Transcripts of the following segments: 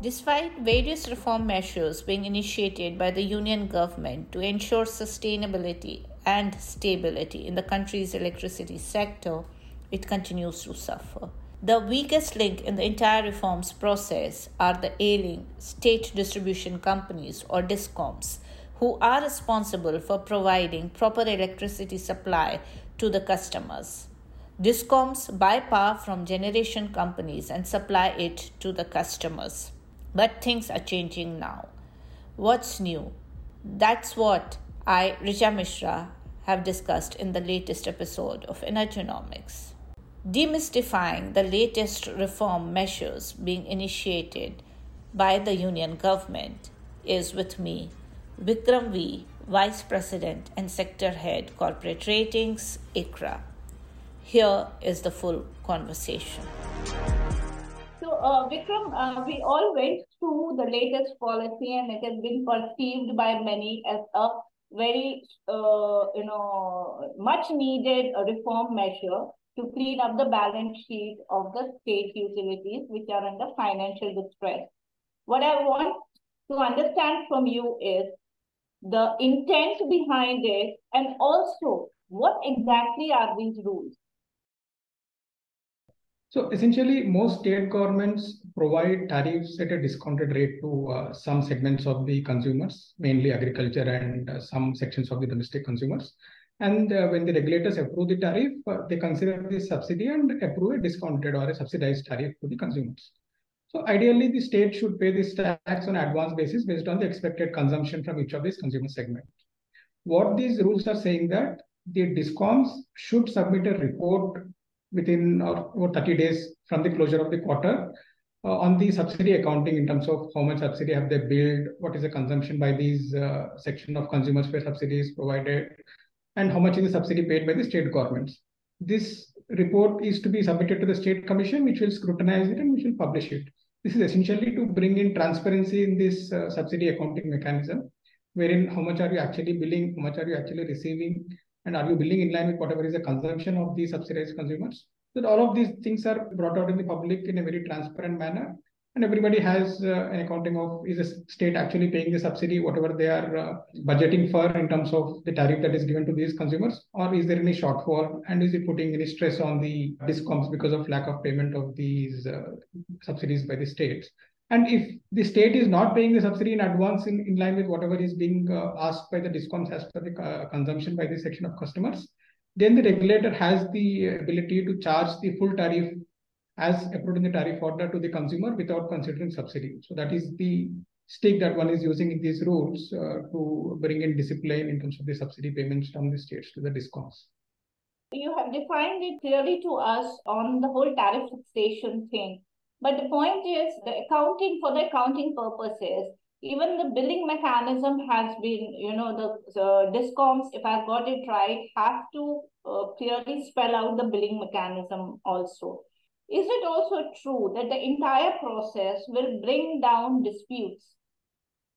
Despite various reform measures being initiated by the union government to ensure sustainability and stability in the country's electricity sector, it continues to suffer. The weakest link in the entire reforms process are the ailing state distribution companies or DISCOMs, who are responsible for providing proper electricity supply to the customers. DISCOMs buy power from generation companies and supply it to the customers. But things are changing now. What's new? That's what I, Richa Mishra, have discussed in the latest episode of Energonomics. Demystifying the latest reform measures being initiated by the union government is with me, Vikram V, Vice President and Sector Head, Corporate Ratings, ICRA. Here is the full conversation. Uh, Vikram, uh, we all went through the latest policy, and it has been perceived by many as a very, uh, you know, much needed reform measure to clean up the balance sheet of the state utilities, which are under financial distress. What I want to understand from you is the intent behind it, and also what exactly are these rules? So essentially, most state governments provide tariffs at a discounted rate to uh, some segments of the consumers, mainly agriculture and uh, some sections of the domestic consumers. And uh, when the regulators approve the tariff, uh, they consider the subsidy and approve a discounted or a subsidized tariff to the consumers. So ideally, the state should pay this tax on advance basis based on the expected consumption from each of these consumer segments. What these rules are saying that the discoms should submit a report within or 30 days from the closure of the quarter uh, on the subsidy accounting in terms of how much subsidy have they billed, what is the consumption by these uh, section of consumers where subsidy is provided, and how much is the subsidy paid by the state governments. This report is to be submitted to the state commission, which will scrutinize it and which will publish it. This is essentially to bring in transparency in this uh, subsidy accounting mechanism, wherein how much are you actually billing, how much are you actually receiving, and are you billing in line with whatever is the consumption of the subsidized consumers? So all of these things are brought out in the public in a very transparent manner. And everybody has uh, an accounting of is the state actually paying the subsidy, whatever they are uh, budgeting for in terms of the tariff that is given to these consumers, or is there any shortfall and is it putting any stress on the discoms because of lack of payment of these uh, subsidies by the states? And if the state is not paying the subsidy in advance in, in line with whatever is being uh, asked by the discoms as per the uh, consumption by this section of customers, then the regulator has the ability to charge the full tariff as approved in the tariff order to the consumer without considering subsidy. So that is the stick that one is using in these rules uh, to bring in discipline in terms of the subsidy payments from the states to the discoms. You have defined it clearly to us on the whole tariff fixation thing. But the point is, the accounting for the accounting purposes, even the billing mechanism has been, you know, the, the discoms, if I've got it right, have to uh, clearly spell out the billing mechanism also. Is it also true that the entire process will bring down disputes?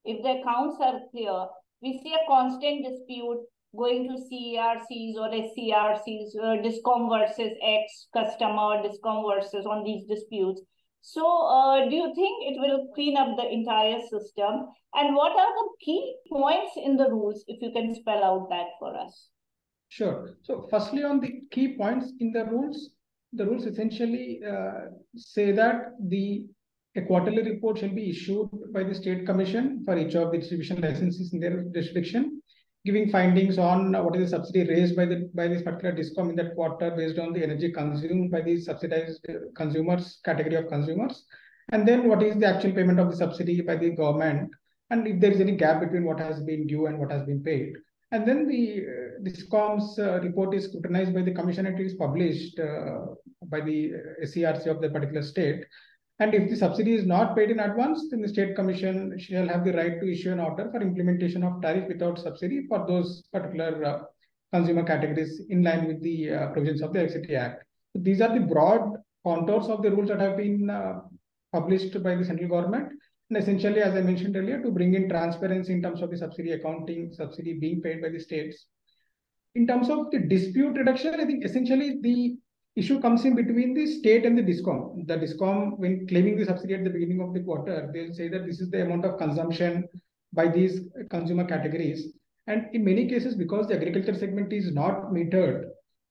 If the accounts are clear, we see a constant dispute going to CERCs or SERCs, uh, DISCOM versus X customer, DISCOM versus on these disputes. So uh, do you think it will clean up the entire system? And what are the key points in the rules, if you can spell out that for us? Sure. So firstly, on the key points in the rules, the rules essentially uh, say that the a quarterly report shall be issued by the state commission for each of the distribution licenses in their jurisdiction giving findings on what is the subsidy raised by the by this particular discom in that quarter based on the energy consumed by the subsidized consumers category of consumers? And then what is the actual payment of the subsidy by the government? And if there is any gap between what has been due and what has been paid? And then the uh, discoms uh, report is scrutinized by the commission. And it is published uh, by the SERC of the particular state and if the subsidy is not paid in advance, then the state commission shall have the right to issue an order for implementation of tariff without subsidy for those particular uh, consumer categories in line with the uh, provisions of the Electricity Act. So these are the broad contours of the rules that have been uh, published by the central government. And essentially, as I mentioned earlier, to bring in transparency in terms of the subsidy accounting, subsidy being paid by the states. In terms of the dispute reduction, I think essentially the issue comes in between the state and the discom. The discom, when claiming the subsidy at the beginning of the quarter, they'll say that this is the amount of consumption by these consumer categories. And in many cases, because the agriculture segment is not metered,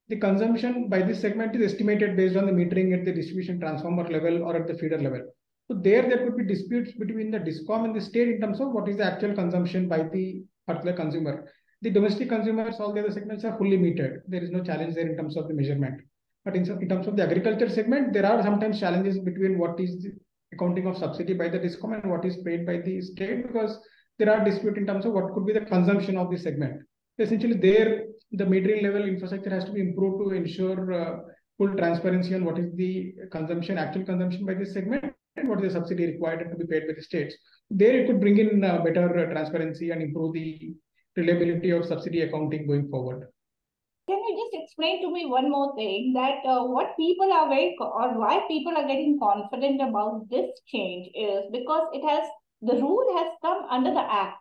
the consumption by this segment is estimated based on the metering at the distribution transformer level or at the feeder level. So there, there could be disputes between the discom and the state in terms of what is the actual consumption by the particular consumer. The domestic consumers, all the other segments are fully metered. There is no challenge there in terms of the measurement. But in, in terms of the agriculture segment, there are sometimes challenges between what is the accounting of subsidy by the discom and what is paid by the state because there are disputes in terms of what could be the consumption of the segment. Essentially, there the metering level infrastructure has to be improved to ensure uh, full transparency on what is the consumption, actual consumption by this segment, and what is the subsidy required to be paid by the states. There, it could bring in uh, better uh, transparency and improve the reliability of subsidy accounting going forward. Can you just explain to me one more thing that uh, what people are very or why people are getting confident about this change is because it has the rule has come under the act.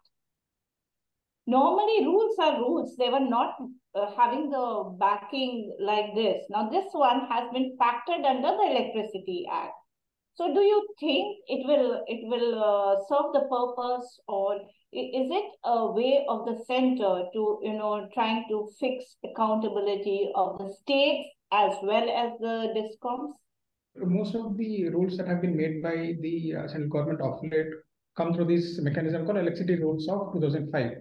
Normally, rules are rules. They were not uh, having the backing like this. Now, this one has been factored under the Electricity Act. So, do you think it will it will uh, serve the purpose, or is it a way of the center to you know trying to fix accountability of the states as well as the discoms? Most of the rules that have been made by the uh, central government of late come through this mechanism called Electricity Rules of 2005.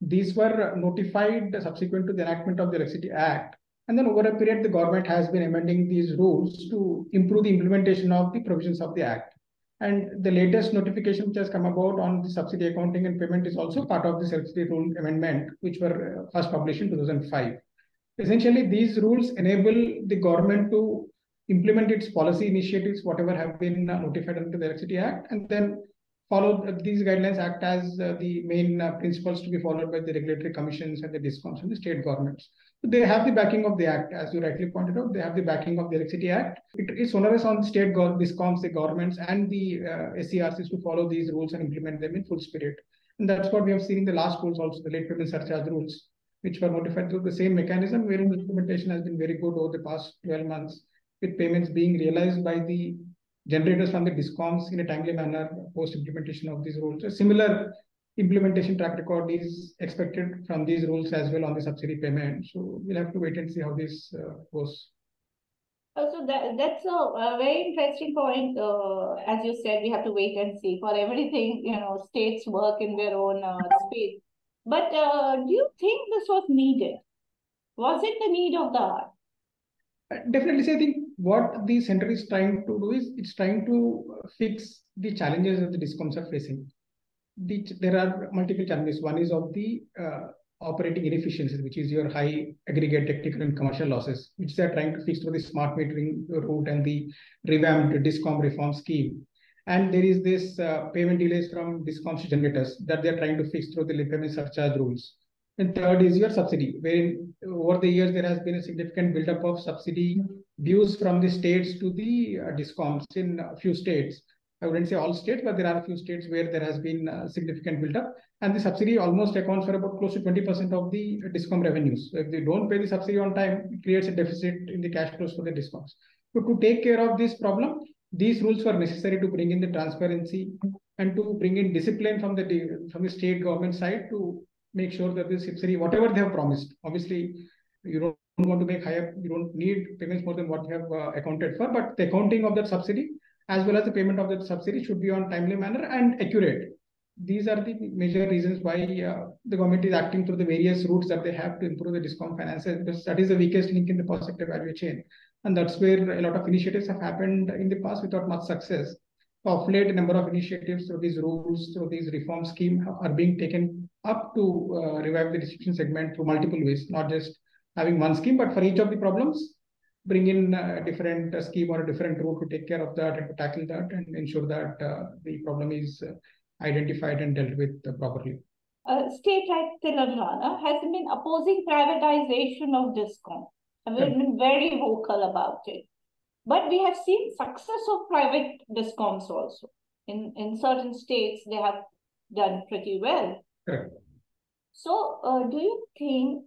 These were notified subsequent to the enactment of the Electricity Act. And then over a period, the government has been amending these rules to improve the implementation of the provisions of the Act. And the latest notification which has come about on the subsidy accounting and payment is also part of the subsidy rule amendment, which were uh, first published in 2005. Essentially, these rules enable the government to implement its policy initiatives, whatever have been uh, notified under the Electricity Act, and then follow these guidelines act as uh, the main uh, principles to be followed by the regulatory commissions and the discoms and the state governments. So they have the backing of the act, as you rightly pointed out. They have the backing of the Electricity Act. It is onerous on the state discoms, the governments, and the uh, SERCs to follow these rules and implement them in full spirit. And that's what we have seen in the last rules also, the late payment surcharge rules, which were notified through the same mechanism, wherein the implementation has been very good over the past 12 months, with payments being realized by the generators from the discoms in a timely manner post implementation of these rules. A similar implementation track record is expected from these rules as well on the subsidy payment. So we'll have to wait and see how this uh, goes. Also, that, that's a, a very interesting point. Uh, as you said, we have to wait and see. For everything, you know, states work in their own uh, space. But uh, do you think this was needed? Was it the need of the hour? Definitely, say, I think what the center is trying to do is it's trying to fix the challenges that the discoms are facing. The, there are multiple challenges. One is of the uh, operating inefficiencies, which is your high aggregate technical and commercial losses, which they are trying to fix through the smart metering route and the revamped discom reform scheme. And there is this uh, payment delays from discoms generators that they are trying to fix through the payment surcharge rules. And third is your subsidy, where over the years there has been a significant buildup of subsidy dues from the states to the uh, discoms in a few states. I wouldn't say all states, but there are a few states where there has been a significant buildup, and the subsidy almost accounts for about close to 20% of the discom revenues. So if they don't pay the subsidy on time, it creates a deficit in the cash flows for the discoms. So to take care of this problem, these rules were necessary to bring in the transparency and to bring in discipline from the from the state government side to make sure that this subsidy, whatever they have promised, obviously you don't want to make higher, you don't need payments more than what you have uh, accounted for, but the accounting of that subsidy as well as the payment of that subsidy should be on timely manner and accurate. These are the major reasons why uh, the government is acting through the various routes that they have to improve the discom finances because that is the weakest link in the power sector value chain. And that's where a lot of initiatives have happened in the past without much success. Of late, a number of initiatives through these rules, through these reform scheme are being taken up to uh, revive the distribution segment through multiple ways, not just having one scheme, but for each of the problems, bring in a different uh, scheme or a different route to take care of that and to tackle that and ensure that uh, the problem is uh, identified and dealt with uh, properly. A state like Telangana has been opposing privatization of DISCOM. and we've been very vocal about it. But we have seen success of private DISCOMs also. In, in certain states, they have done pretty well. Correct. So, uh, do you think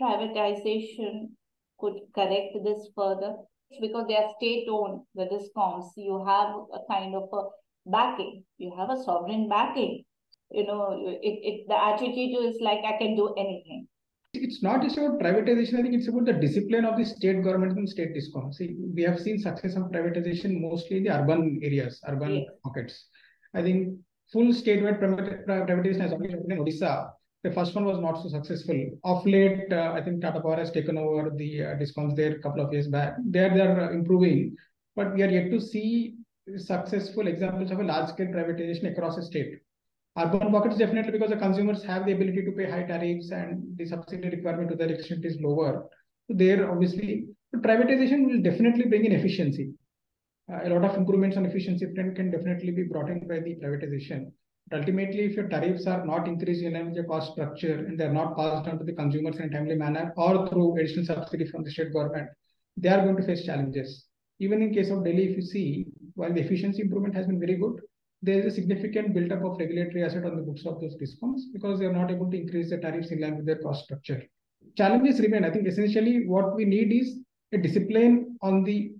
privatization could correct this further? because they are state owned, the discoms, you have a kind of a backing, you have a sovereign backing. You know, it, it the attitude is like I can do anything. It's not just about privatization. I think it's about the discipline of the state government and state discoms. See, we have seen success of privatization mostly in the urban areas, urban yes. pockets. I think full statewide privatization has only happened in Odisha. The first one was not so successful. Of late, uh, I think Tata Power has taken over the uh, discoms there a couple of years back. There, they're uh, improving, but we are yet to see successful examples of a large-scale privatization across a state. Urban pockets definitely because the consumers have the ability to pay high tariffs and the subsidy requirement to that extent is lower. So there, obviously, privatization will definitely bring in efficiency. A lot of improvements on efficiency front can definitely be brought in by the privatization. But ultimately, if your tariffs are not increased in line with your cost structure and they're not passed on to the consumers in a timely manner or through additional subsidy from the state government, they are going to face challenges. Even in case of Delhi, if you see, while the efficiency improvement has been very good, there is a significant build-up of regulatory asset on the books of those discoms because they are not able to increase the tariffs in line with their cost structure. Challenges remain. I think essentially what we need is a discipline on the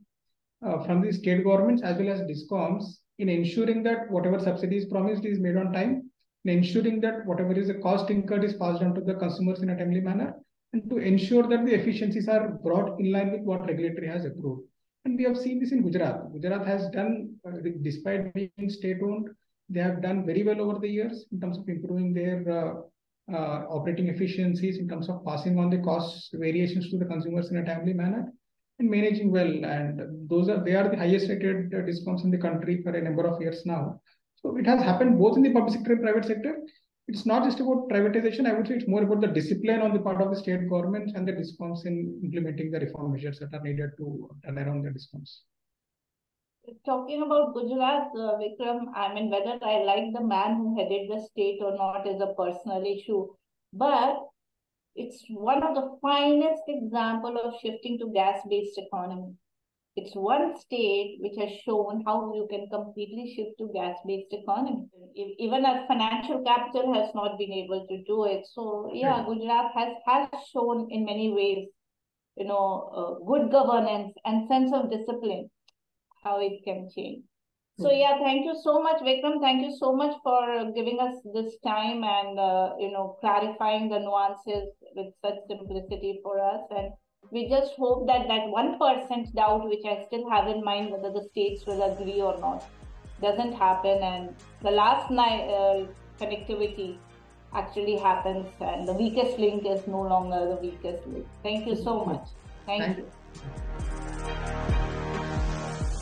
uh, from the state governments as well as discoms in ensuring that whatever subsidies promised is made on time, in ensuring that whatever is the cost incurred is passed on to the consumers in a timely manner, and to ensure that the efficiencies are brought in line with what regulatory has approved. And we have seen this in Gujarat. Gujarat has done, uh, despite being state-owned, they have done very well over the years in terms of improving their uh, uh, operating efficiencies, in terms of passing on the cost variations to the consumers in a timely manner, and managing well. And those are they are the highest rated discoms in the country for a number of years now. So it has happened both in the public sector and private sector it's not just about privatization. I would say it's more about the discipline on the part of the state governments and the discoms in implementing the reform measures that are needed to turn around the discoms. Talking about Gujarat, uh, Vikram, I mean, whether I like the man who headed the state or not is a personal issue, but it's one of the finest example of shifting to gas-based economy. It's one state which has shown how you can completely shift to gas-based economy. Even a financial capital has not been able to do it. So yeah, Gujarat has has shown in many ways, you know, uh, good governance and sense of discipline, how it can change. So hmm. yeah, thank you so much, Vikram. Thank you so much for giving us this time and uh, you know clarifying the nuances with such simplicity for us and we just hope that that 1% doubt, which I still have in mind whether the states will agree or not, doesn't happen. And the last night uh, connectivity actually happens, and the weakest link is no longer the weakest link. Thank you so much. Thank, Thank you.